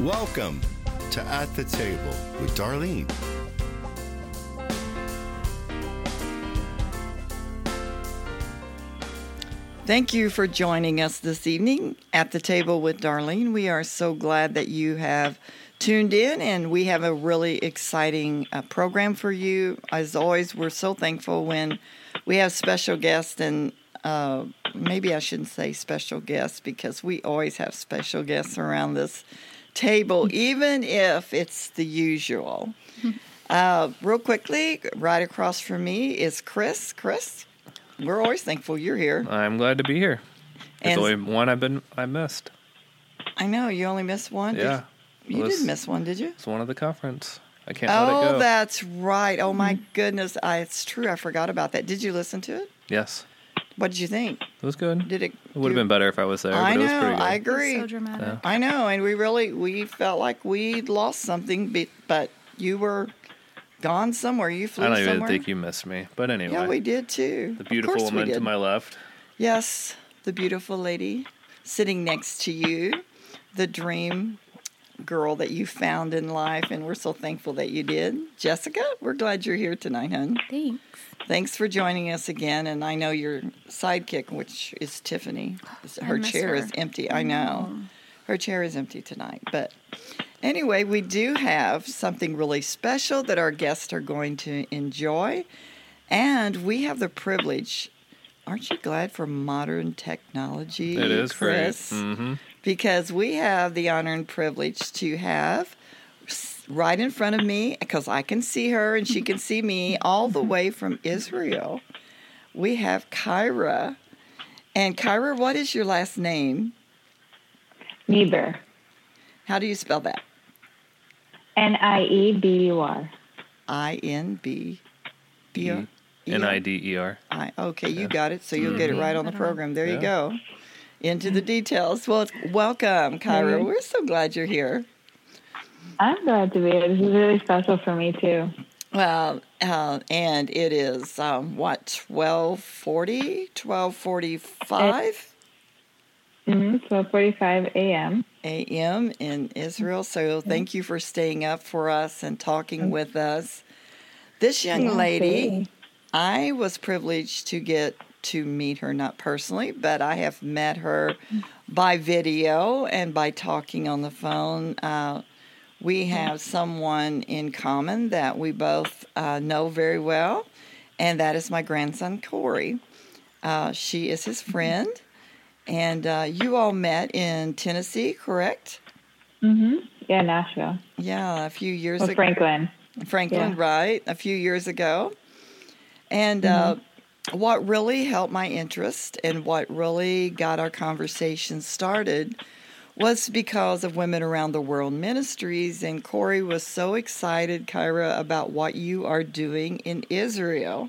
Welcome to At the Table with Darlene. Thank you for joining us this evening at the table with Darlene. We are so glad that you have tuned in, and we have a really exciting uh, program for you. As always, we're so thankful when we have special guests, and uh, maybe I shouldn't say special guests because we always have special guests around this table, even if it's the usual. Uh, real quickly, right across from me is Chris. Chris, we're always thankful you're here. I'm glad to be here. There's And- only one I've been I missed. I know you only missed one. Did- Yeah, you was- did miss one, did you? it's one of the conference. I can't let it Oh, go. that's right. Oh my goodness, I, it's true. I forgot about that. Did you listen to it? yes, What did you think? it was good. Did it? It would have been better if I was there, I but it was know. pretty good. I It's agree. So dramatic. Yeah. I know, and we really we felt like we lost something, but you were gone somewhere. You flew somewhere. I don't even somewhere. think you missed me. But anyway, yeah, we did too. the Of beautiful we woman to my left. Yes, the beautiful lady sitting next to you, the dream girl that you found in life, and we're so thankful that you did. Jessica, we're glad you're here tonight, hon. Thanks. Thanks for joining us again. And I know your sidekick, which is Tiffany. Her chair her. is empty. I know. Her chair is empty tonight. But anyway, we do have something really special that our guests are going to enjoy. And we have the privilege. Aren't you glad for modern technology? It is Chris? great. hmm because we have the honor and privilege to have right in front of me because I can see her and she can see me all the way from Israel. We have Kyra. And Kyra, what is your last name? Niebuhr. How do you spell that? N I E B U R. I N B B O N I D E R. I okay, you got it. So you'll get it mm-hmm. right on the I don't know. program. There you go. Into the details. Well, welcome, Kyra. We're so glad you're here. I'm glad to be here. This is really special for me too. Well, uh, and it is um, what 1240, 1245 Mm-hmm. 12:45 a.m. a.m. in Israel. So thank you for staying up for us and talking with us. This young lady. I was privileged to get to meet her, not personally, but I have met her by video and by talking on the phone. Uh, we have someone in common that we both uh, know very well, and that is my grandson, Corey. Uh, she is his friend, and uh, you all met in Tennessee, correct? Mm-hmm. Yeah, Nashville. Yeah, a few years Well, ago. Franklin. Franklin, Yeah. right? A few years ago. And uh, what really helped my interest and what really got our conversation started was because of Women Around the World Ministries. And Corey was so excited, Kyra, about what you are doing in Israel.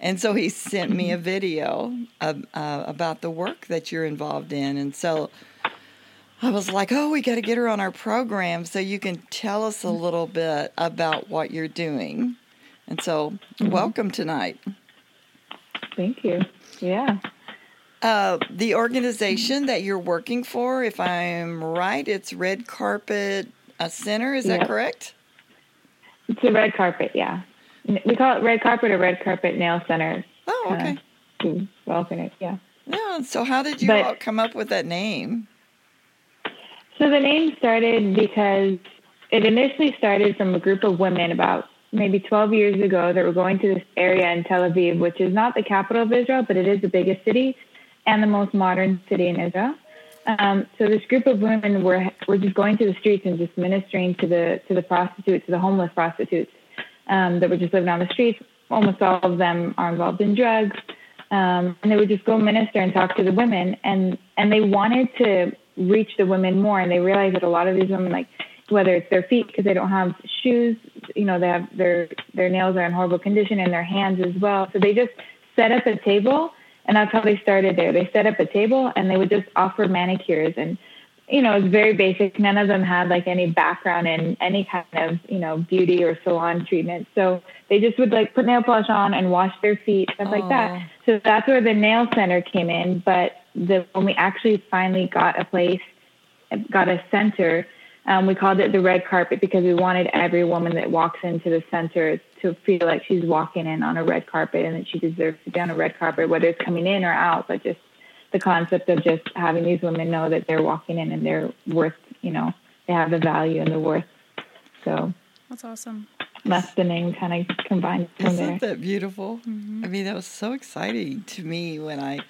And so he sent me a video uh, about the work that you're involved in. And so I was like, oh, we got to get her on our program so you can tell us a little bit about what you're doing. And so, welcome tonight. Thank you. Yeah. Uh, the organization that you're working for, if I'm right, it's Red Carpet uh, Center. Is that Yeah. correct? It's a red carpet. Yeah. We call it red carpet or red carpet nail center. Oh, okay. To alternate. Yeah. Yeah. So, how did you But- all come up with that name? So the name started because it initially started from a group of women about maybe 12 years ago that were going to this area in Tel Aviv, which is not the capital of Israel, but it is the biggest city and the most modern city in Israel. Um, so this group of women were were just going to the streets and just ministering to the to the prostitutes, to the homeless prostitutes um, that were just living on the streets. Almost all of them are involved in drugs, um, and they would just go minister and talk to the women, and and they wanted to reach the women more, and they realized that a lot of these women, like whether it's their feet because they don't have shoes, you know, they have their their nails are in horrible condition, and their hands as well. So they just set up a table, and that's how they started there. They set up a table, and they would just offer manicures and you know, it's very basic. None of them had like any background in any kind of, you know, beauty or salon treatment. So they just would like put nail polish on and wash their feet, stuff like Oh. that. So that's where the nail center came in. But the when we actually finally got a place, got a center, Um, we called it the red carpet because we wanted every woman that walks into the center to feel like she's walking in on a red carpet and that she deserves to be on a red carpet, whether it's coming in or out, but just the concept of just having these women know that they're walking in and they're worth, you know, they have the value and the worth. So that's awesome. That's the name kind of combined from Isn't there. that beautiful? Mm-hmm. I mean, that was so exciting to me when I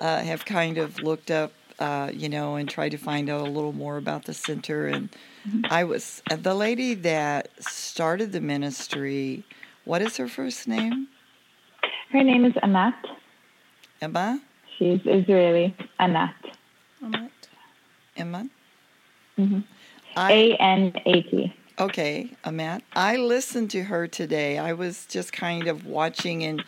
uh, have kind of looked up, uh, you know, and tried to find out a little more about the center. And mm-hmm. I was uh, the lady that started the ministry. What is her first name? Her name is Anat. Emma. She's Israeli. Anat. Anat. Emma. Mm-hmm. A N A T. Okay, Amat. I listened to her today. I was just kind of watching and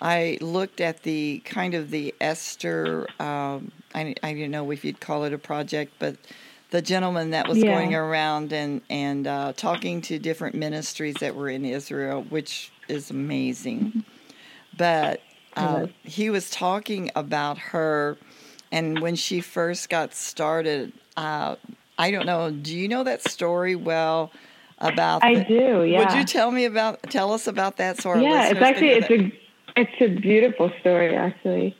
I looked at the kind of the Esther, um, I, I don't know if you'd call it a project, but the gentleman that was yeah. going around and, and uh, talking to different ministries that were in Israel, which is amazing. But uh, he was talking about her, and when she first got started, uh, I don't know, do you know that story well? about. I the, do. Yeah. Would you tell me about tell us about that? So yeah, it's actually it's a it's a beautiful story actually.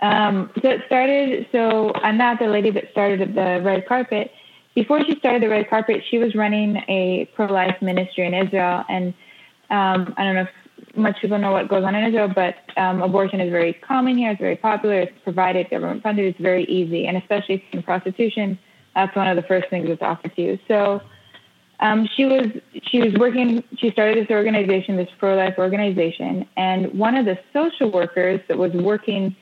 Um, so it started. So Anat the lady that started the red carpet. Before she started the red carpet, she was running a pro-life ministry in Israel, and um, I don't know if much people know what goes on in Israel, but um, abortion is very common here. It's very popular. It's provided, government funded. It's very easy, and especially in prostitution, that's one of the first things that's offered to you. So um, she was she was working. She started this organization, this pro life organization, and one of the social workers that was working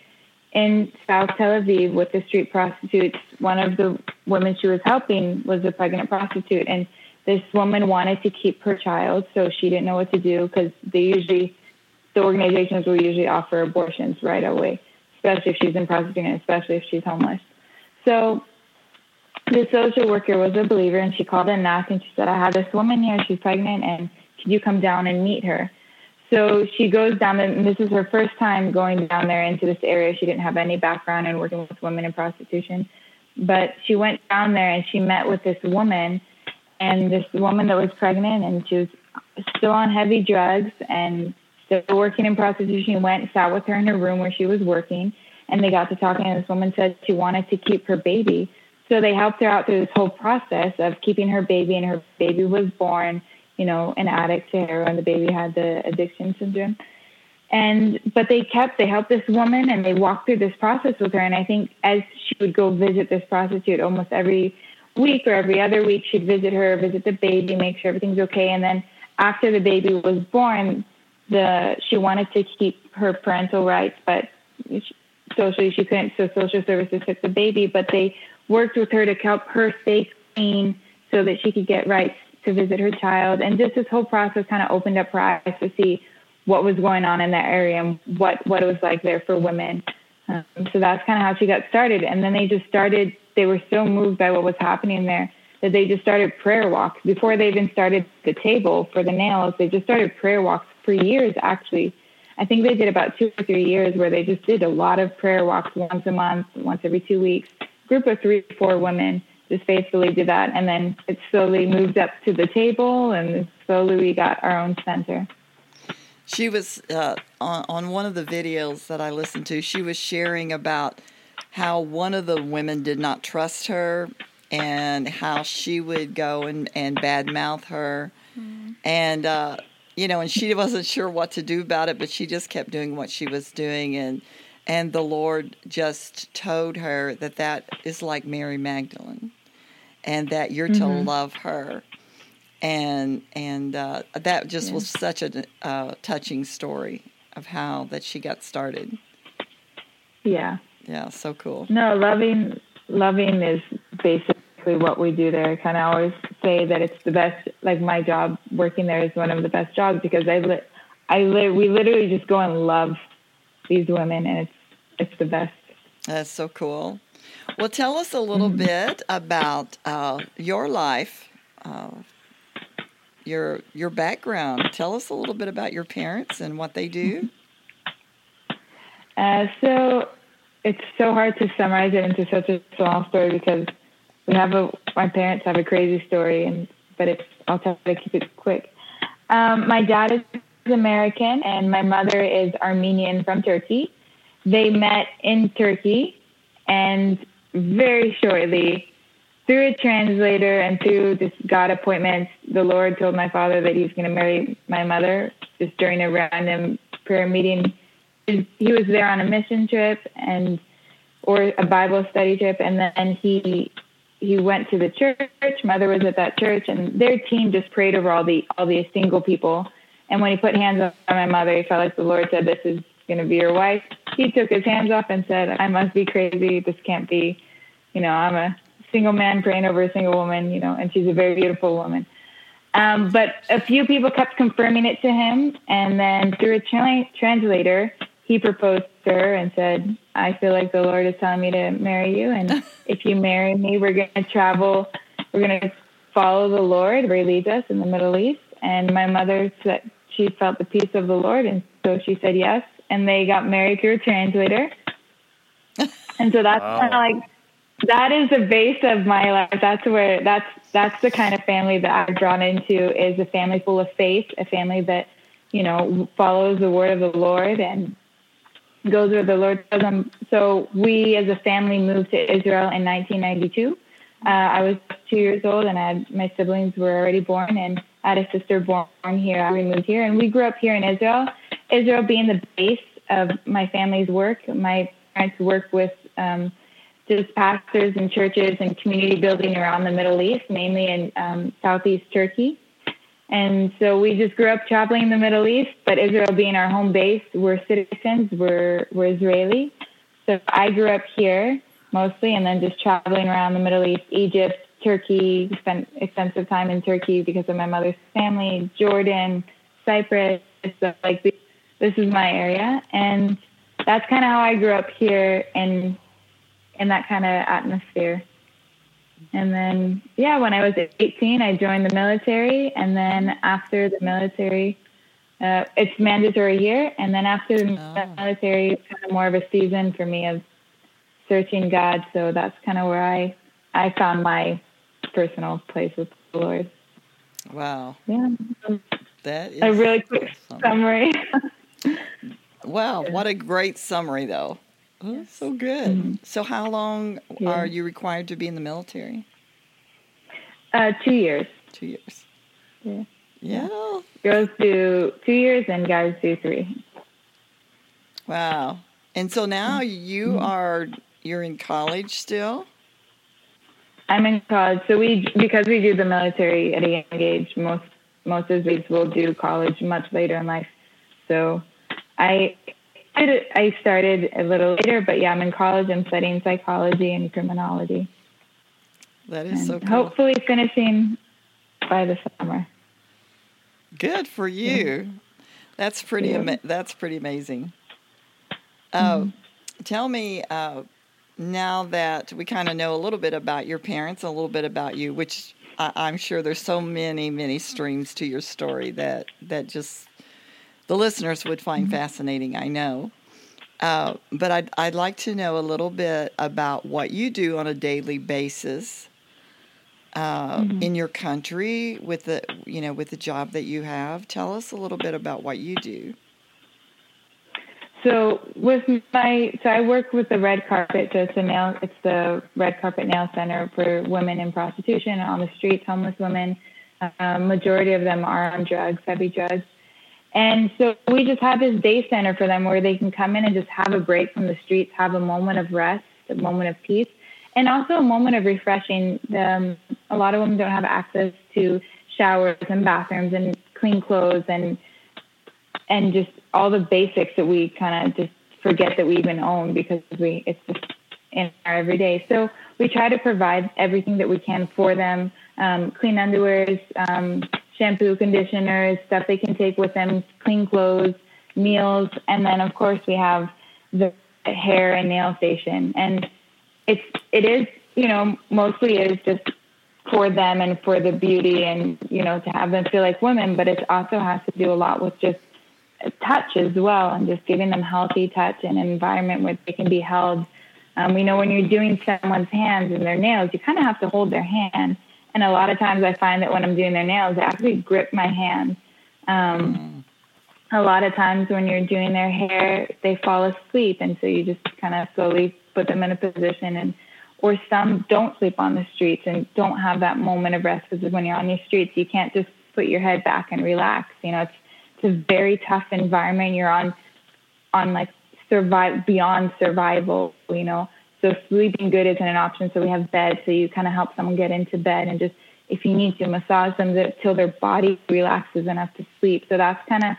in South Tel Aviv with the street prostitutes. One of the women she was helping was a pregnant prostitute, and this woman wanted to keep her child, so she didn't know what to do because they usually the organizations will usually offer abortions right away, especially if she's in prostitution, especially if she's homeless. So the social worker was a believer and she called Anat and she said, I have this woman here, she's pregnant and could you come down and meet her? So she goes down and this is her first time going down there into this area. She didn't have any background in working with women in prostitution. But she went down there and she met with this woman and this woman that was pregnant and she was still on heavy drugs and still working in prostitution. Went sat with her in her room where she was working and they got to talking and this woman said she wanted to keep her baby so they helped her out through this whole process of keeping her baby, and her baby was born, you know, an addict to heroin. The baby had the addiction syndrome. And but they kept they helped this woman and they walked through this process with her. And I think as she would go visit this prostitute almost every week or every other week, she'd visit her, visit the baby, make sure everything's okay. And then after the baby was born, the she wanted to keep her parental rights, but socially she couldn't. So social services took the baby, but they worked with her to help her stay clean so that she could get rights to visit her child. And just this whole process kind of opened up her eyes to see what was going on in that area and what, what it was like there for women. Um, so that's kind of how she got started. And then they just started, they were so moved by what was happening there that they just started prayer walks. Before they even started the table for the nails, they just started prayer walks for years, actually. I think they did about two or three years where they just did a lot of prayer walks once a month, once every two weeks group of three, four women just faithfully did that. And then it slowly moved up to the table, and slowly we got our own center. She was uh, on, on one of the videos that I listened to, she was sharing about how one of the women did not trust her and how she would go and, and badmouth her. Mm. And, uh, you know, and she wasn't sure what to do about it, but she just kept doing what she was doing. And, and the Lord just told her that that is like Mary Magdalene, and that you're mm-hmm. to love her, and and uh, that just yeah. was such a uh, touching story of how that she got started. Yeah. Yeah. So cool. No, loving loving is basically what we do there. I kind of always say that it's the best. Like my job working there is one of the best jobs because I li- I li- we literally just go and love these women, and it's it's the best. That's so cool. Well, tell us a little mm-hmm. bit about uh, your life, uh, your your background. Tell us a little bit about your parents and what they do. Uh, so it's so hard to summarize it into such a small story because we have a my parents have a crazy story, and but it's I'll try to keep it quick. Um, my dad is American, and my mother is Armenian from Turkey. They met in Turkey, and very shortly, through a translator and through just God appointments, the Lord told my father that he's going to marry my mother just during a random prayer meeting. He was there on a mission trip and or a Bible study trip, and then he he went to the church. Mother was at that church, and their team just prayed over all the all the single people. And when he put hands on my mother, he felt like the Lord said, "This is going to be your wife." He took his hands off and said, "I must be crazy. This can't be. You know, I'm a single man praying over a single woman. You know, and she's a very beautiful woman." Um, but a few people kept confirming it to him, and then through a tra- translator, he proposed to her and said, I feel like the Lord is telling me to marry you. And if you marry me, we're going to travel, we're going to follow the Lord where he leads us in the Middle East. And my mother said she felt the peace of the Lord. And so she said yes. And they got married through a translator. And so that's wow. kind of like, that is the base of my life. That's where, that's, that's the kind of family that I've drawn into is a family full of faith, a family that, you know, follows the word of the Lord and goes where the Lord tells them. So we, as a family, moved to Israel in 1992. Uh, I was two years old, and I had, my siblings were already born, and I had a sister born here. We moved here, and we grew up here in Israel. Israel being the base of my family's work. My parents work with um, just pastors and churches and community building around the Middle East, mainly in um, Southeast Turkey. And so we just grew up traveling in the Middle East, but Israel being our home base, we're citizens, we're, we're Israeli. So I grew up here mostly and then just traveling around the Middle East, Egypt, Turkey, spent extensive time in Turkey because of my mother's family, Jordan, Cyprus. So like this is my area. And that's kind of how I grew up here in, in that kind of atmosphere. And then, yeah, when I was 18, I joined the military. And then after the military, uh, it's mandatory here. And then after the oh. military, it's kind of more of a season for me of searching God. So that's kind of where I, I found my personal place with the Lord. Wow. Yeah. That is a really quick summary. wow. What a great summary, though. Oh, so good. Mm-hmm. So, how long yeah. are you required to be in the military? Uh, two years. Two years. Yeah. Yeah. Girls do two years and guys do three. Wow. And so now you mm-hmm. are you're in college still. I'm in college, so we because we do the military at a young age. Most most of these will do college much later in life. So I I started a little later, but yeah, I'm in college. I'm studying psychology and criminology. That is and so cool. Hopefully, finishing by the summer. Good for you. Yeah. That's pretty. Yeah. Ama- that's pretty amazing. Uh, mm-hmm. Tell me uh, now that we kind of know a little bit about your parents, a little bit about you, which I- I'm sure there's so many, many streams to your story that that just the listeners would find mm-hmm. fascinating, I know. Uh, but I'd, I'd like to know a little bit about what you do on a daily basis uh, mm-hmm. in your country with the you know with the job that you have. Tell us a little bit about what you do. So with my so I work with the Red Carpet. So it's. It's the Red Carpet Nail Center for women in prostitution on the streets, homeless women. Uh, majority of them are on drugs, heavy drugs. And so we just have this day center for them where they can come in and just have a break from the streets, have a moment of rest, a moment of peace, and also a moment of refreshing. Um, a lot of women don't have access to showers and bathrooms and clean clothes and and just all the basics that we kind of just forget that we even own because we it's just in our everyday. So we try to provide everything that we can for them: um, clean underwears, um, shampoo, conditioners, stuff they can take with them, clean clothes, meals, and then of course we have the hair and nail station. And it's it is you know mostly is just for them and for the beauty and you know to have them feel like women, but it also has to do a lot with just touch as well and just giving them healthy touch and an environment where they can be held Um, we know when you're doing someone's hands and their nails, you kind of have to hold their hand. And a lot of times I find that when I'm doing their nails, I actually grip my hand. Um, mm. A lot of times when you're doing their hair, they fall asleep. And so you just kind of slowly put them in a position and or some don't sleep on the streets and don't have that moment of rest because when you're on your streets, you can't just put your head back and relax. You know, it's it's a very tough environment. You're on on like survive beyond survival. You know, so sleeping good isn't an option. So we have beds, so you kind of help someone get into bed and just if you need to massage them till their body relaxes enough to sleep. So that's kind of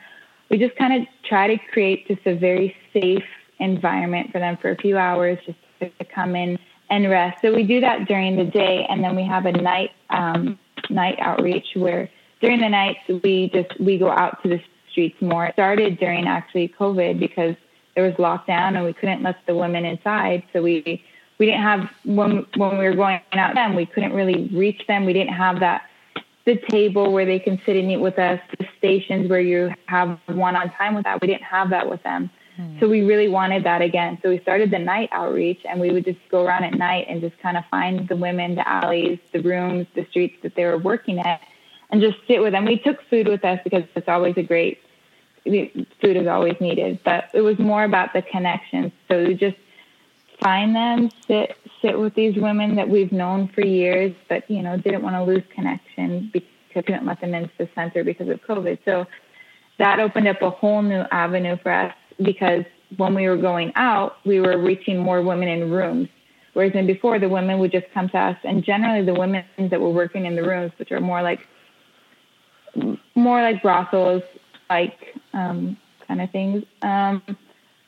we just kind of try to create just a very safe environment for them for a few hours just to come in and rest. So we do that during the day, and then we have a night um, night outreach where during the nights we just we go out to the streets more. It started during actually COVID because there was lockdown and we couldn't let the women inside, so we we didn't have when when we were going out them we couldn't really reach them. We didn't have that the table where they can sit and eat with us, the stations where you have one on time with that. We didn't have that with them. Hmm. So we really wanted that again. So we started the night outreach and we would just go around at night and just kind of find the women, the alleys, the rooms, the streets that they were working at and just sit with them. We took food with us because it's always a great food is always needed, but it was more about the connections. So we just find them, sit sit with these women that we've known for years, but you know didn't want to lose connection because couldn't let them into the center because of COVID. So that opened up a whole new avenue for us because when we were going out, we were reaching more women in rooms. Whereas in before, the women would just come to us, and generally the women that were working in the rooms, which are more like more like brothels, like um, kind of things, um,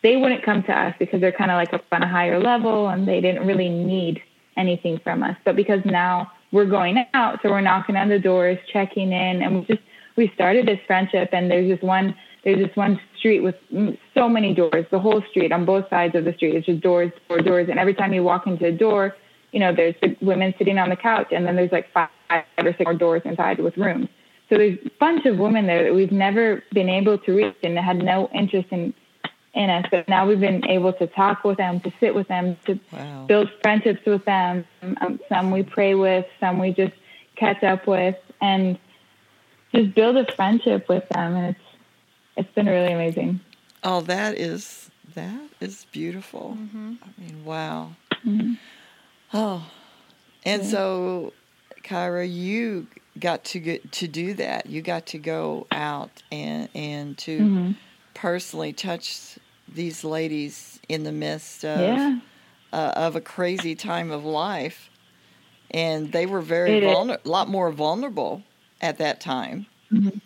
they wouldn't come to us because they're kind of like up on a higher level, and they didn't really need anything from us. But because now we're going out, so we're knocking on the doors, checking in, and we just we started this friendship. And there's this one there's this one street with so many doors, the whole street on both sides of the street. It's just doors, door, doors. And every time you walk into a door, you know, there's the women sitting on the couch, and then there's like five or six more doors inside with rooms. So there's a bunch of women there that we've never been able to reach and had no interest in in us. But now we've been able to talk with them, to sit with them, to wow. build friendships with them. Um, some we pray with, some we just catch up with, and just build a friendship with them. And it's it's been really amazing. Oh, that is that is beautiful. Mm-hmm. I mean, wow. Mm-hmm. Oh, and yeah. so, Kyra, you got to get to do that. You got to go out and and to mm-hmm. personally touch these ladies in the midst of yeah. uh, of a crazy time of life, and they were very vulnerable, a lot more vulnerable at that time. Mm-hmm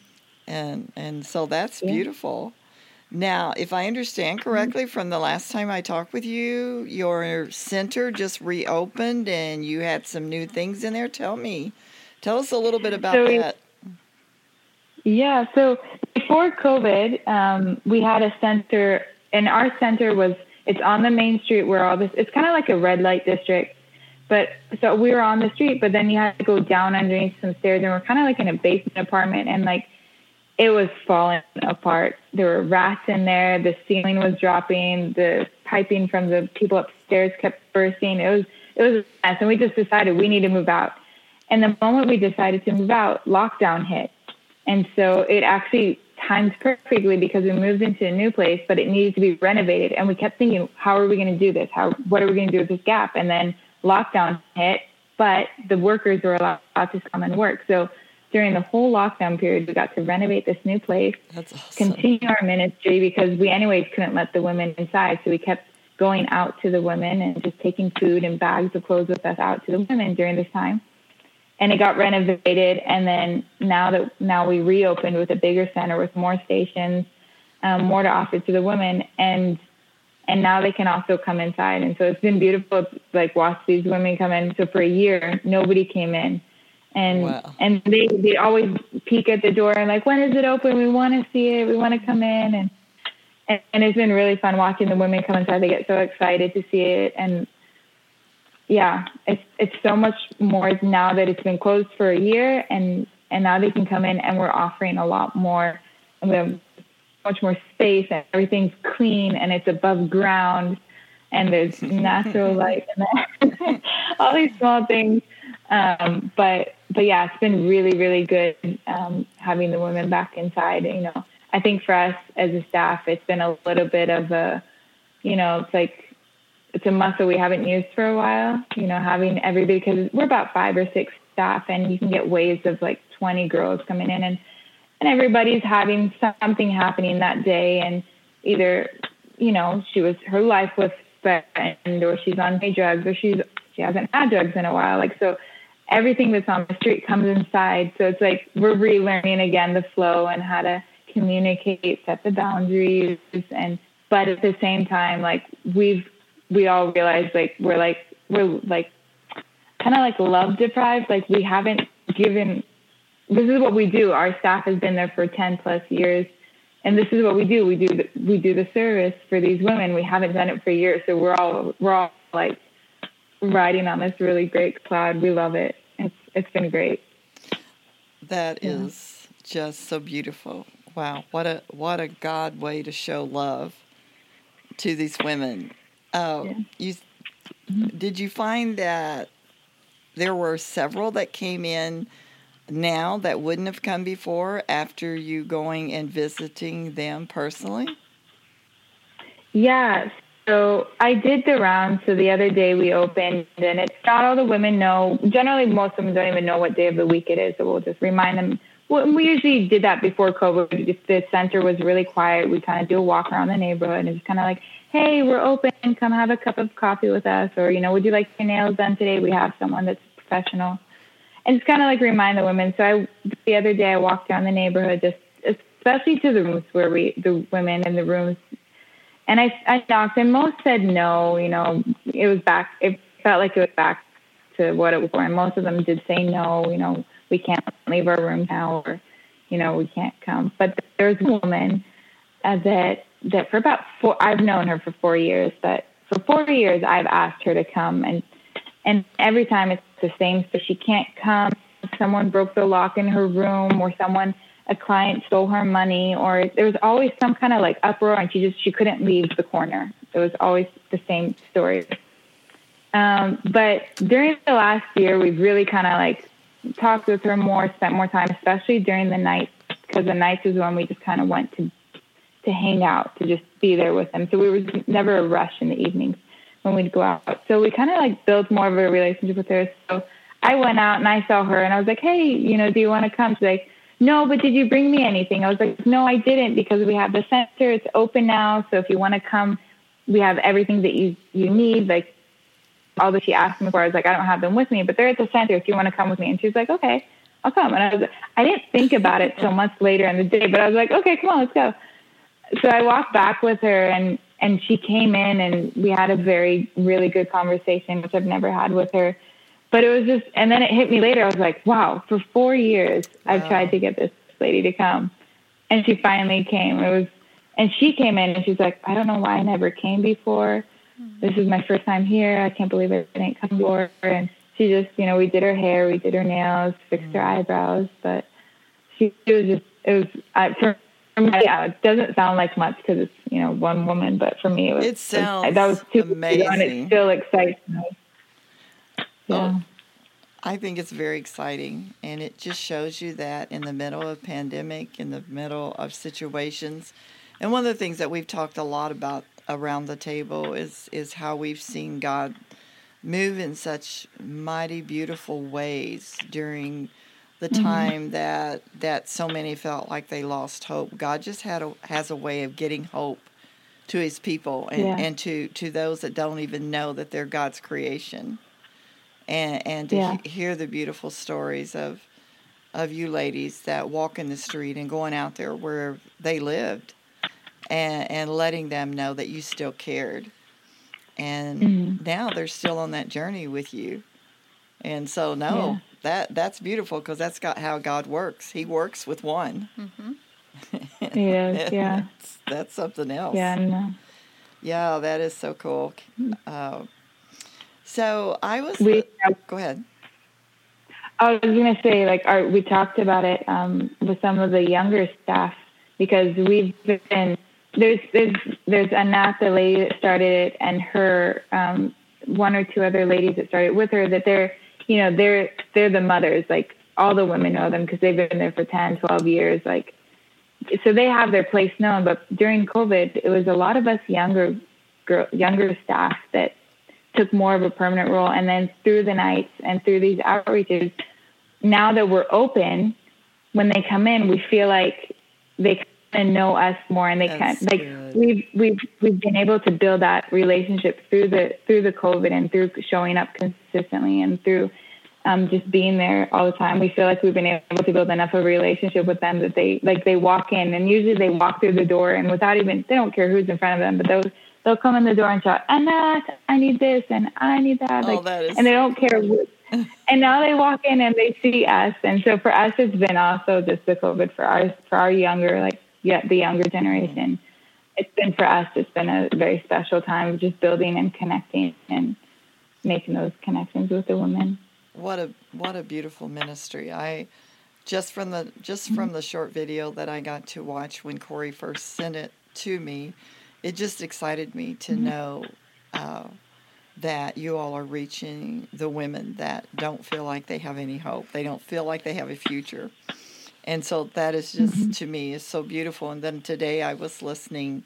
and and so that's yeah. beautiful. Now, if I understand mm-hmm. correctly from the last time I talked with you, your center just reopened and you had some new things in there. Tell me, tell us a little bit about so that. Yeah, so before COVID, um, we had a center, and our center was it's on the main street where all this. It's kind of like a red light district, but so we were on the street, but then you had to go down underneath some stairs, and we're kind of like in a basement apartment, and like it was falling apart. There were rats in there. The ceiling was dropping. The piping from the people upstairs kept bursting. It was it was a mess, and we just decided we need to move out. And the moment we decided to move out, lockdown hit, and so it actually timed perfectly because we moved into a new place, but it needed to be renovated. And we kept thinking, how are we going to do this? How what are we going to do with this gap? And then lockdown hit, but the workers were allowed to come and work. So during the whole lockdown period, we got to renovate this new place, awesome. continue our ministry because we, anyways, couldn't let the women inside. So we kept going out to the women and just taking food and bags of clothes with us out to the women during this time. And it got renovated. And then now that now we reopened with a bigger center with more stations, um, more to offer to the women. And and now they can also come inside. And so it's been beautiful to like watch these women come in. So for a year, nobody came in and wow. and they they always peek at the door and like when is it open we want to see it we want to come in and, and and it's been really fun watching the women come inside they get so excited to see it and yeah it's it's so much more now that it's been closed for a year and and now they can come in and we're offering a lot more and we have much more space and everything's clean and it's above ground and there's natural light there. All these small things. Um, but but yeah, it's been really really good um, having the women back inside. You know, I think for us as a staff, it's been a little bit of a, you know, it's like it's a muscle we haven't used for a while. You know, having everybody because we're about five or six staff, and you can get waves of like 20 girls coming in, and and everybody's having something happening that day, and either you know she was her life was spent, or she's on drugs, or she's she hasn't had drugs in a while. Like so, everything that's on the street comes inside. So it's like we're relearning again the flow and how to communicate, set the boundaries, and but at the same time, like we've we all realize like we're like we're like kind of like love deprived. Like we haven't given. This is what we do. Our staff has been there for ten plus years, and this is what we do. We do the, we do the service for these women. We haven't done it for years, so we're all we're all like riding on this really great cloud. We love it. It's it's been great. That yeah. is just so beautiful. Wow, what a what a God way to show love to these women. Uh, yeah. You mm-hmm. did you find that there were several that came in now that wouldn't have come before after you going and visiting them personally? Yeah, so I did the round. So the other day we opened, and it's not all the women know. Generally, most of them don't even know what day of the week it is. So we'll just remind them. Well, we usually did that before COVID. If the center was really quiet, we kind of do a walk around the neighborhood and it's kind of like, hey, we're open. Come have a cup of coffee with us. Or, you know, would you like your nails done today? We have someone that's professional. And it's kind of like remind the women. So I, the other day I walked around the neighborhood, just especially to the rooms where we, the women in the rooms and I, I knocked, and most said no. You know, it was back. It felt like it was back to what it was for. And most of them did say no. You know, we can't leave our room now, or you know, we can't come. But there's a woman uh, that that for about four. I've known her for four years. But for four years, I've asked her to come, and and every time it's the same. So she can't come. Someone broke the lock in her room, or someone a client stole her money or there was always some kind of like uproar and she just she couldn't leave the corner it was always the same story um, but during the last year we've really kind of like talked with her more spent more time especially during the nights because the nights is when we just kind of went to to hang out to just be there with them so we were never a rush in the evenings when we'd go out so we kind of like built more of a relationship with her so i went out and i saw her and i was like hey you know do you want to come she's like no, but did you bring me anything? I was like, no, I didn't because we have the center. It's open now. So if you want to come, we have everything that you, you need. Like all that she asked me for, I was like, I don't have them with me, but they're at the center if you want to come with me. And she was like, okay, I'll come. And I was, I didn't think about it till much later in the day, but I was like, okay, come on, let's go. So I walked back with her and, and she came in and we had a very, really good conversation, which I've never had with her but it was just, and then it hit me later. I was like, wow, for four years, wow. I've tried to get this lady to come. And she finally came. It was, and she came in and she's like, I don't know why I never came before. This is my first time here. I can't believe I didn't come before. And she just, you know, we did her hair, we did her nails, fixed mm-hmm. her eyebrows, but she it was just, it was, I, for me, yeah, it doesn't sound like much because it's, you know, one woman, but for me, it was, it sounds it, that was too amazing. And it still excites me. Yeah. Oh, I think it's very exciting, and it just shows you that in the middle of pandemic, in the middle of situations, and one of the things that we've talked a lot about around the table is is how we've seen God move in such mighty, beautiful ways during the mm-hmm. time mm-hmm. that that so many felt like they lost hope. God just had a, has a way of getting hope to His people and, yeah. and to to those that don't even know that they're God's creation and and to yeah. he- hear the beautiful stories of of you ladies that walk in the street and going out there where they lived and and letting them know that you still cared and mm-hmm. now they're still on that journey with you and so no yeah. that that's beautiful because that's got how god works he works with one mm-hmm. yeah yeah that's, that's, something else yeah yeah that is so cool uh, so I was. We, go ahead. I was going to say, like, our, we talked about it um, with some of the younger staff because we've been there's there's there's Anat, the lady that started it, and her um, one or two other ladies that started with her. That they're you know they're they're the mothers. Like all the women know them because they've been there for 10, 12 years. Like so they have their place known. But during COVID, it was a lot of us younger girl, younger staff that took more of a permanent role. And then through the nights and through these outreaches, now that we're open, when they come in, we feel like they and know us more and they can like good. we've we've we've been able to build that relationship through the through the covid and through showing up consistently and through um, just being there all the time we feel like we've been able to build enough of a relationship with them that they like they walk in and usually they walk through the door and without even they don't care who's in front of them but they'll they'll come in the door and shout I need this and I need that like oh, that and they don't care and now they walk in and they see us. And so for us, it's been also just the COVID for our for our younger, like yeah, the younger generation. It's been for us. It's been a very special time of just building and connecting and making those connections with the women. What a what a beautiful ministry! I just from the just from the short video that I got to watch when Corey first sent it to me, it just excited me to mm-hmm. know uh, that you all are reaching the women that don't feel like they have any hope. They don't feel like they have a future. And so that is just mm-hmm. to me is so beautiful. And then today I was listening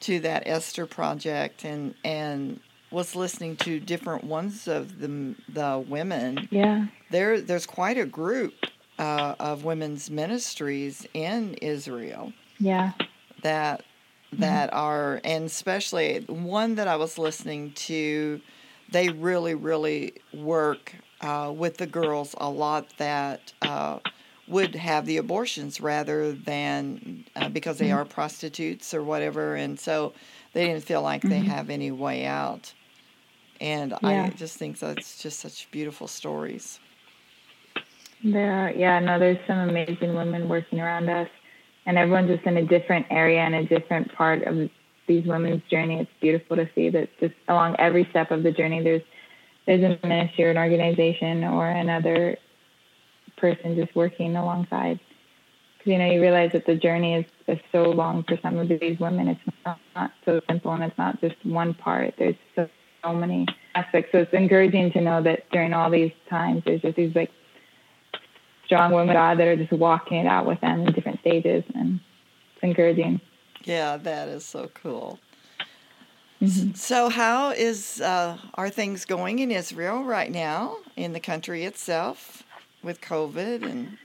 to that Esther project and and was listening to different ones of the the women. Yeah. There there's quite a group uh, of women's ministries in Israel. Yeah. That Mm-hmm. that are, and especially one that I was listening to, they really, really work uh, with the girls a lot that uh, would have the abortions rather than uh, because they mm-hmm. are prostitutes or whatever. And so they didn't feel like mm-hmm. they have any way out. And yeah. I just think that's just such beautiful stories. There are, yeah, no, there's some amazing women working around us and everyone's just in a different area and a different part of these women's journey. It's beautiful to see that just along every step of the journey, there's there's a ministry or an organization or another person just working alongside. Because you know you realize that the journey is, is so long for some of these women. It's not, not so simple, and it's not just one part. There's so, so many aspects. So it's encouraging to know that during all these times, there's just these like strong women God that are just walking it out with them in different stages, and it's encouraging. Yeah, that is so cool. Mm-hmm. So, how is uh, are things going in Israel right now in the country itself with COVID and?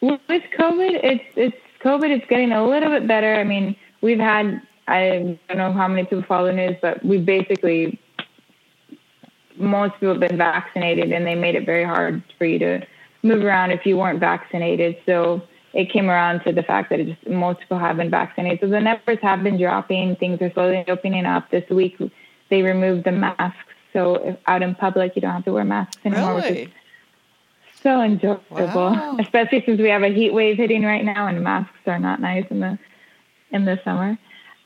With COVID, it's it's COVID. It's getting a little bit better. I mean, we've had I don't know how many people follow the news, but we basically most people have been vaccinated, and they made it very hard for you to move around if you weren't vaccinated. So it came around to the fact that it just most people have been vaccinated. So the numbers have been dropping. Things are slowly opening up. This week they removed the masks, so out in public you don't have to wear masks anymore. Really? So enjoyable, wow. especially since we have a heat wave hitting right now, and masks are not nice in the in the summer.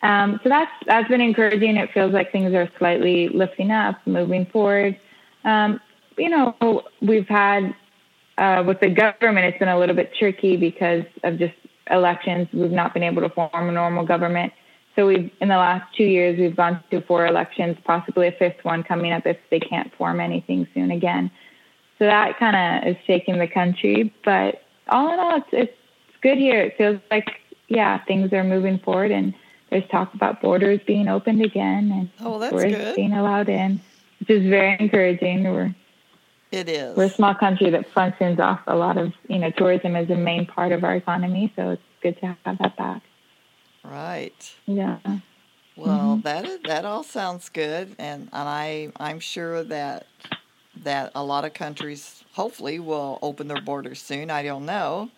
Um, so that's that's been encouraging. It feels like things are slightly lifting up, moving forward. Um, you know, we've had uh, with the government, it's been a little bit tricky because of just elections. We've not been able to form a normal government. So we've in the last two years we've gone through four elections, possibly a fifth one coming up if they can't form anything soon again. So that kind of is shaking the country. But all in all, it's, it's good here. It feels like yeah, things are moving forward, and there's talk about borders being opened again and oh, tourists being allowed in, which is very encouraging. We're it is. We're a small country that functions off a lot of, you know, tourism is a main part of our economy, so it's good to have that back. Right. Yeah. Well, mm-hmm. that that all sounds good, and, and I I'm sure that that a lot of countries hopefully will open their borders soon. I don't know,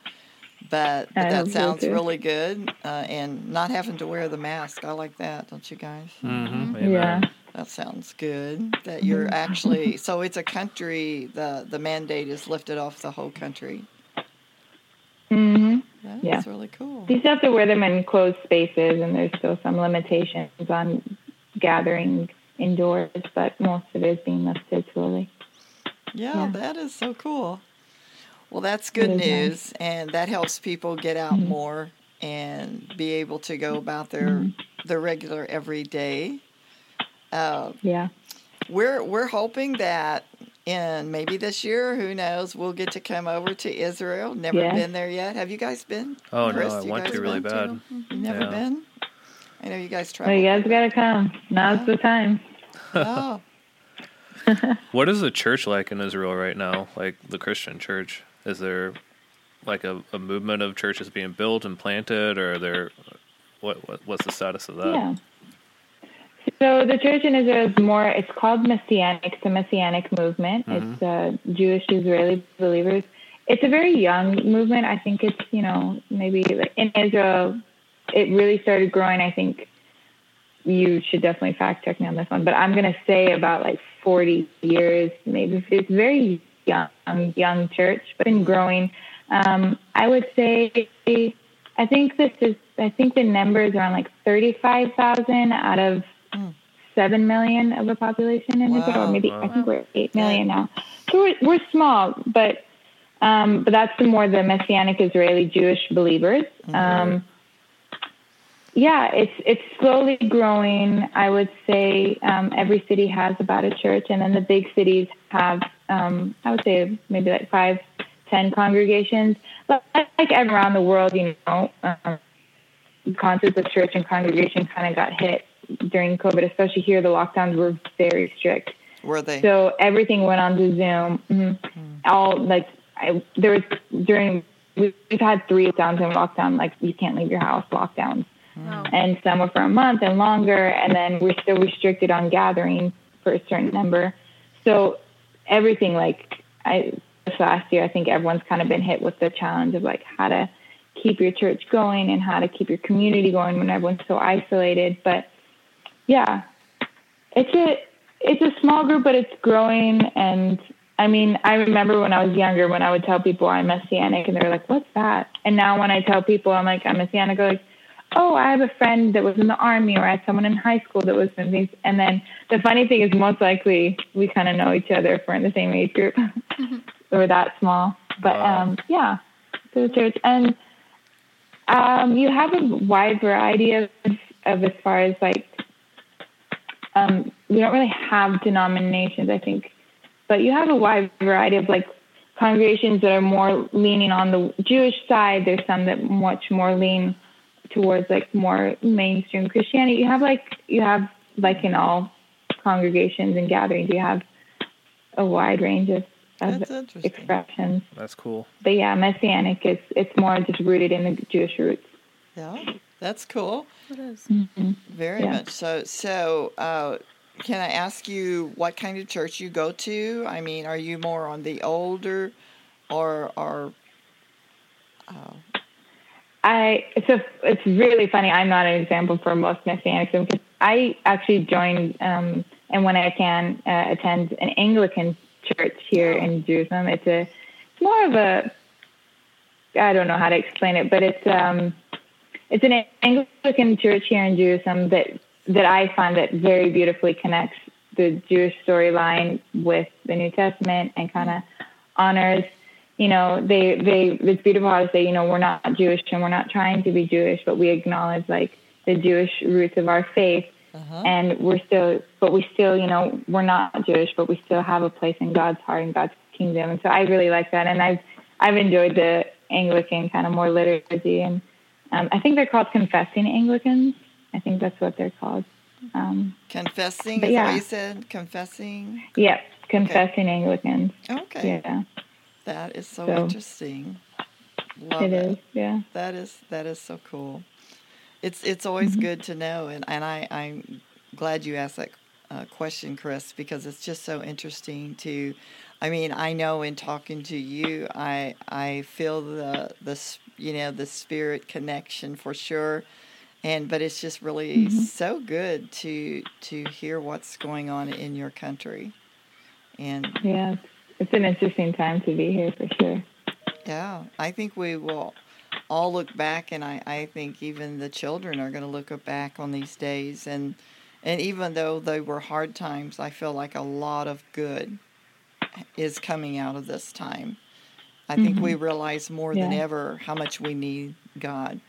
but, but that sounds really good, uh, and not having to wear the mask. I like that, don't you guys? Mm-hmm. Yeah. That sounds good. That you're mm-hmm. actually so it's a country. The the mandate is lifted off the whole country. Mm-hmm. That's yeah. really cool. You still have to wear them in closed spaces, and there's still some limitations on gathering indoors, but most of it is being lifted slowly. Yeah, yeah. that is so cool. Well, that's good news, nice. and that helps people get out mm-hmm. more and be able to go about their Mm-hmm. their regular everyday. Uh, Yeah. we're we're hoping that in maybe this year, who knows, we'll get to come over to Israel. Never Yes. been there yet. Have you guys been? Oh Chris, no, I you want guys to really been bad. You've never Yeah. been. I know you guys Well, travel. you guys gotta come. Now's the time. oh, What is the church like in Israel right now? Like the Christian church? Is there like a, a movement of churches being built and planted, or are there what, what what's the status of that? Yeah. So the church in Israel is more, it's called Messianic. It's a Messianic movement. It's uh, Jewish Israeli believers. It's a very young movement. I think it's, you know, maybe in Israel, it really started growing. I think you should definitely fact check me on this one, but I'm going to say about like 40 years, maybe. It's very young, young church, but been growing. Um, I would say, I think this is, I think the number is around like 35,000 out of Mm. 7 million of the population in Israel, or maybe Wow. I think we're 8 million now. So we're, we're small, but, um, but that's the more the Messianic Israeli Jewish believers. Um, yeah, it's it's slowly growing. I would say um, every city has about a church, and then the big cities have, um, I would say, maybe like five, ten congregations. But like around the world, you know, um, concepts of church and congregation kind of got hit during COVID. Especially here, the lockdowns were very strict. were they? So everything went on to Zoom. Mhm. All like I, there was during we- we've had three lockdowns in lockdown. Like you can't leave your house lockdowns, Oh. and some were for a month and longer. And then we're still restricted on gatherings for a certain number. So everything like I this last year, I think everyone's kind of been hit with the challenge of like how to keep your church going and how to keep your community going when everyone's so isolated. But yeah, it's a it's a small group, but it's growing. And I mean, I remember when I was younger, when I would tell people I'm Messianic, and they're like, "What's that?" And now when I tell people I'm like I'm Messianic, they're like, "Oh, I have a friend that was in the army, or I had someone in high school that was in these." And then the funny thing is, most likely we kind of know each other if we're in the same age group. we're that small, but Wow. um, yeah, to the church and. Um, you have a wide variety of, of as far as like um, we don't really have denominations, I think, but you have a wide variety of like congregations that are more leaning on the Jewish side. There's some that much more lean towards like more mainstream Christianity. You have like you have like in all congregations and gatherings, you have a wide range of, of That's expressions. That's cool. But yeah, messianic is it's more just rooted in the Jewish roots. Yeah, that's cool. It is. Very Yeah. much so. So, uh, can I ask you what kind of church you go to? I mean, are you more on the older, or or? Uh, I it's a it's really funny. I'm not an example for most messianics because I actually joined um, and when I can uh, attend an Anglican church here in Jerusalem. It's a it's more of a I don't know how to explain it, but it's um it's an Anglican church here in Jerusalem that that I find that very beautifully connects the Jewish storyline with the New Testament and kind of honors you know, they they it's beautiful how to say, you know, we're not Jewish and we're not trying to be Jewish, but we acknowledge like the Jewish roots of our faith, uh-huh. and we're still, but we still, you know, we're not Jewish, but we still have a place in God's heart and God's kingdom, and so I really like that, and I've I've enjoyed the Anglican kind of more liturgy, and um, I think they're called confessing Anglicans. I think that's what they're called. Um, Confessing, is yeah. what you said? Confessing. yeah, confessing Anglicans. Okay, Yeah, that is so, So- interesting. Love it it. is. Yeah. That is that is so cool. It's it's always Mm-hmm. good to know, and and I I'm glad you asked that uh, question, Chris, because it's just so interesting to. I mean, I know in talking to you, I I feel the the you know the spirit connection for sure, and but it's just really Mm-hmm. so good to to hear what's going on in your country, and Yeah, it's an interesting time to be here for sure. Yeah, I think we will all look back, and I, I think even the children are going to look back on these days. And, and even though they were hard times, I feel like a lot of good is coming out of this time. I think we mm-hmm. realize more than ever how much we need God.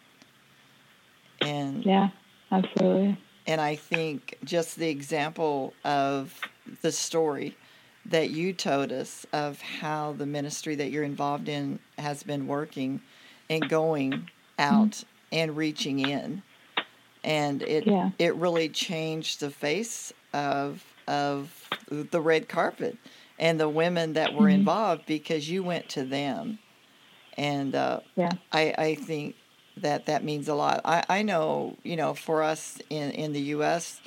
And Yeah, absolutely. and I think just the example of the story that you told us of how the ministry that you're involved in has been working and going out and reaching in. And it Yeah. it really changed the face of of the red carpet and the women that were involved because you went to them. And uh, Yeah. I, I think that that means a lot. I, I know, you know, for us in, in the U.S.,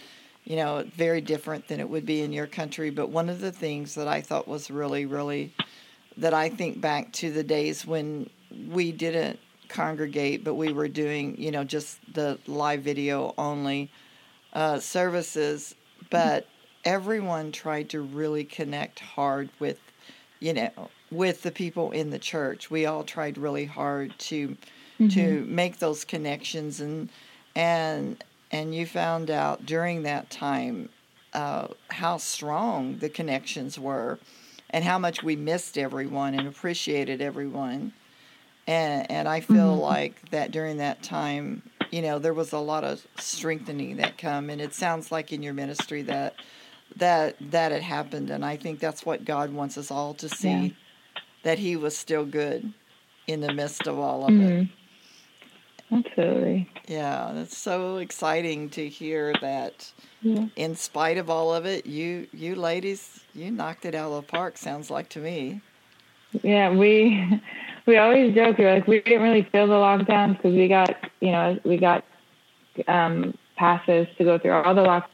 you know, very different than it would be in your country. But one of the things that I thought was really, really, that I think back to the days when we didn't congregate, but we were doing, you know, just the live video only uh, services. But everyone tried to really connect hard with, you know, with the people in the church. We all tried really hard to to make those connections and and and you found out during that time uh, how strong the connections were and how much we missed everyone and appreciated everyone and and I feel like that during that time you know there was a lot of strengthening that come and it sounds like in your ministry that that that had happened and I think that's what God wants us all to see Yeah. that he was still good in the midst of all of it Mhm. Absolutely. yeah, that's so exciting to hear that. Yeah. In spite of all of it, you you ladies, you knocked it out of the park. Sounds like to me. Yeah, we we always joke we're like we didn't really feel the lockdowns because we got you know we got um, passes to go through all the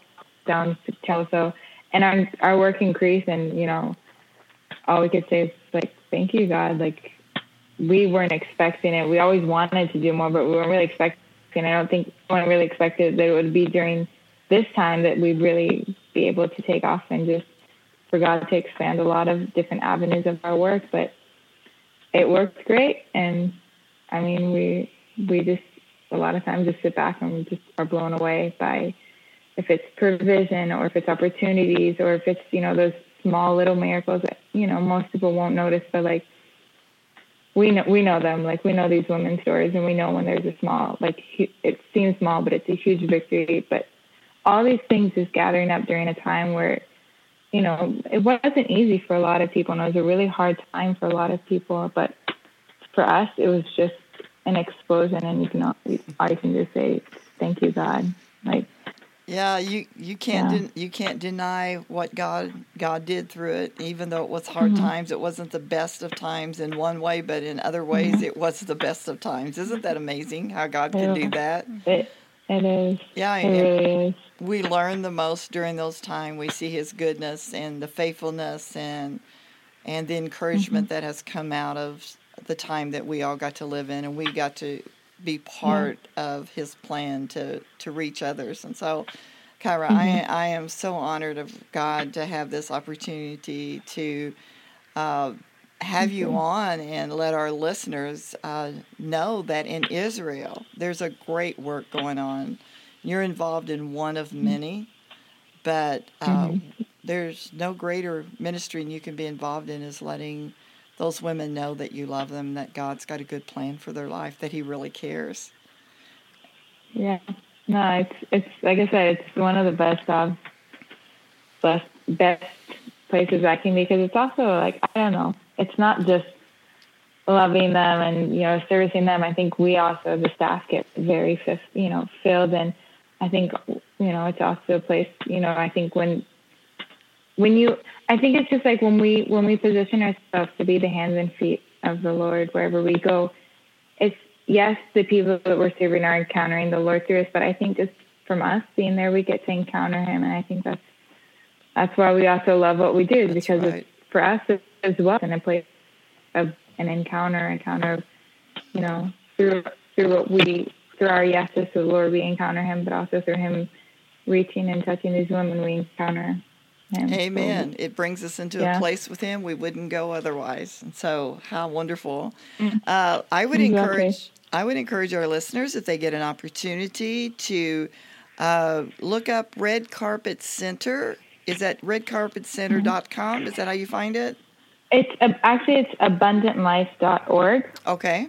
lockdowns to Chelsea, and our our work increased, and you know all we could say is like thank you God, like we weren't expecting it. We always wanted to do more, but we weren't really expecting. I don't think anyone really expected that it would be during this time that we'd really be able to take off and just for God to expand a lot of different avenues of our work. But it worked great, and I mean, we we just a lot of times just sit back and we just are blown away by if it's provision or if it's opportunities or if it's you know those small little miracles that you know most people won't notice, but like we know we know them. Like we know these women's stories and we know when there's a small like it seems small but it's a huge victory. But all these things is gathering up during a time where you know it wasn't easy for a lot of people and it was a really hard time for a lot of people. But for us it was just an explosion and you can we, I can just say thank you God. Like Yeah, you you can't Yeah. den- you can't deny what God God did through it. Even though it was hard Mm-hmm. times, it wasn't the best of times in one way, but in other ways, Mm-hmm. it was the best of times. Isn't that amazing? How God can do that? it it is Yeah, it and really is we learn the most during those times. We see His goodness and the faithfulness and and the encouragement Mm-hmm. that has come out of the time that we all got to live in, and we got to be part of His plan to to reach others. And so, Kyra, I I am so honored of God to have this opportunity to. Uh, have you on and let our listeners uh, know that in Israel there's a great work going on. You're involved in one of many, but uh, there's no greater ministry you can be involved in is letting those women know that you love them, that God's got a good plan for their life, that He really cares. Yeah. No, it's it's like I said, it's one of the best of best best places I can be because it's also like I don't know, it's not just loving them and you know servicing them. I think we also the staff get very you know filled and I think you know it's also a place you know I think when when you I think it's just like when we when we position ourselves to be the hands and feet of the Lord wherever we go, it's yes, the people that we're serving are encountering the Lord through us, but I think just from us being there, we get to encounter Him, and I think that's that's why we also love what we do That's because right. it's, for us it's as well in a place of an encounter, encounter, of, you know, through through what we through our yeses to the Lord, we encounter Him, but also through Him reaching and touching these women, we encounter Him. So, Amen. It brings us into a place with Him we wouldn't go otherwise. And so, how wonderful! Uh, I would Exactly. encourage I would encourage our listeners if they get an opportunity to uh, look up Red Carpet Center. Is that redcarpetcenter.com? Is that how you find it? it's uh, actually it's abundantlife.org. Okay.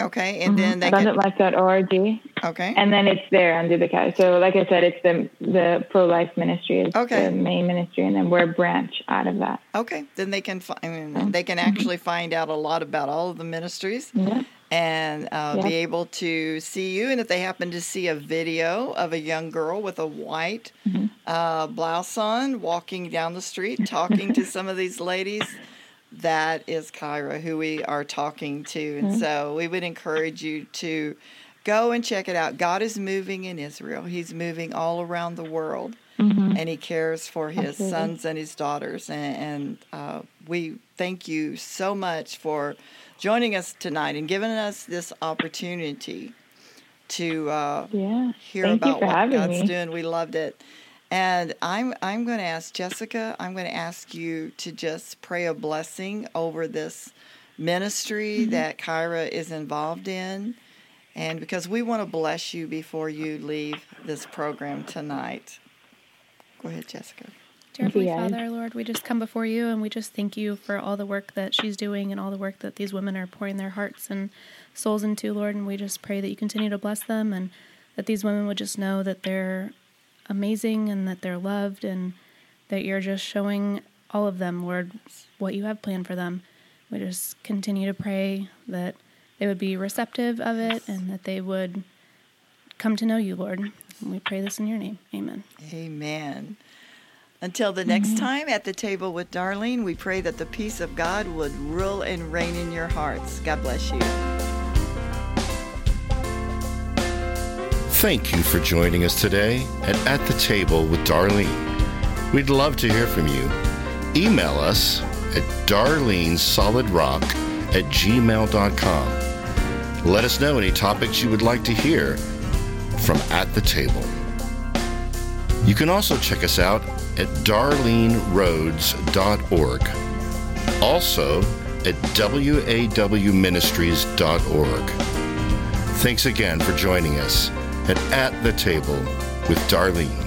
Okay, and then they Mm-hmm. can. abundantlife.org. Okay. And then it's there under the category. So, like I said, it's the the pro life ministry is Okay. the main ministry, and then we're a branch out of that. Okay, then they can. Fi- I mean, Mm-hmm. they can actually find out a lot about all of the ministries. Yeah. and uh, Yeah. be able to see you. And if they happen to see a video of a young girl with a white Mm-hmm. uh, blouse on walking down the street talking to some of these ladies, that is Kyra, who we are talking to. And Mm-hmm. so we would encourage you to go and check it out. God is moving in Israel, He's moving all around the world. And he cares for his Absolutely. sons and his daughters. And, and uh, we thank you so much for joining us tonight and giving us this opportunity to uh, Yeah. hear Thank about what God's me. doing. We loved it. And I'm I'm going to ask Jessica. I'm going to ask you to just pray a blessing over this ministry Mm-hmm. that Kyra is involved in, and because we want to bless you before you leave this program tonight. Go ahead, Jessica. Dear Heavenly guys. Father, Lord, we just come before you and we just thank you for all the work that she's doing and all the work that these women are pouring their hearts and souls into, Lord. And we just pray that you continue to bless them and that these women would just know that they're amazing and that they're loved and that you're just showing all of them, Lord, what you have planned for them. We just continue to pray that they would be receptive of it and that they would come to know you, Lord. And we pray this in your name. Amen. Amen. Until the next time at the table with Darlene, we pray that the peace of God would rule and reign in your hearts. God bless you. Thank you for joining us today at At the Table with Darlene. We'd love to hear from you. Email us at darlenesolidrock at gmail.com. Let us know any topics you would like to hear from At the Table. You can also check us out at darleneroads.org. Also at wawministries.org. Thanks again for joining us at At the Table with Darlene.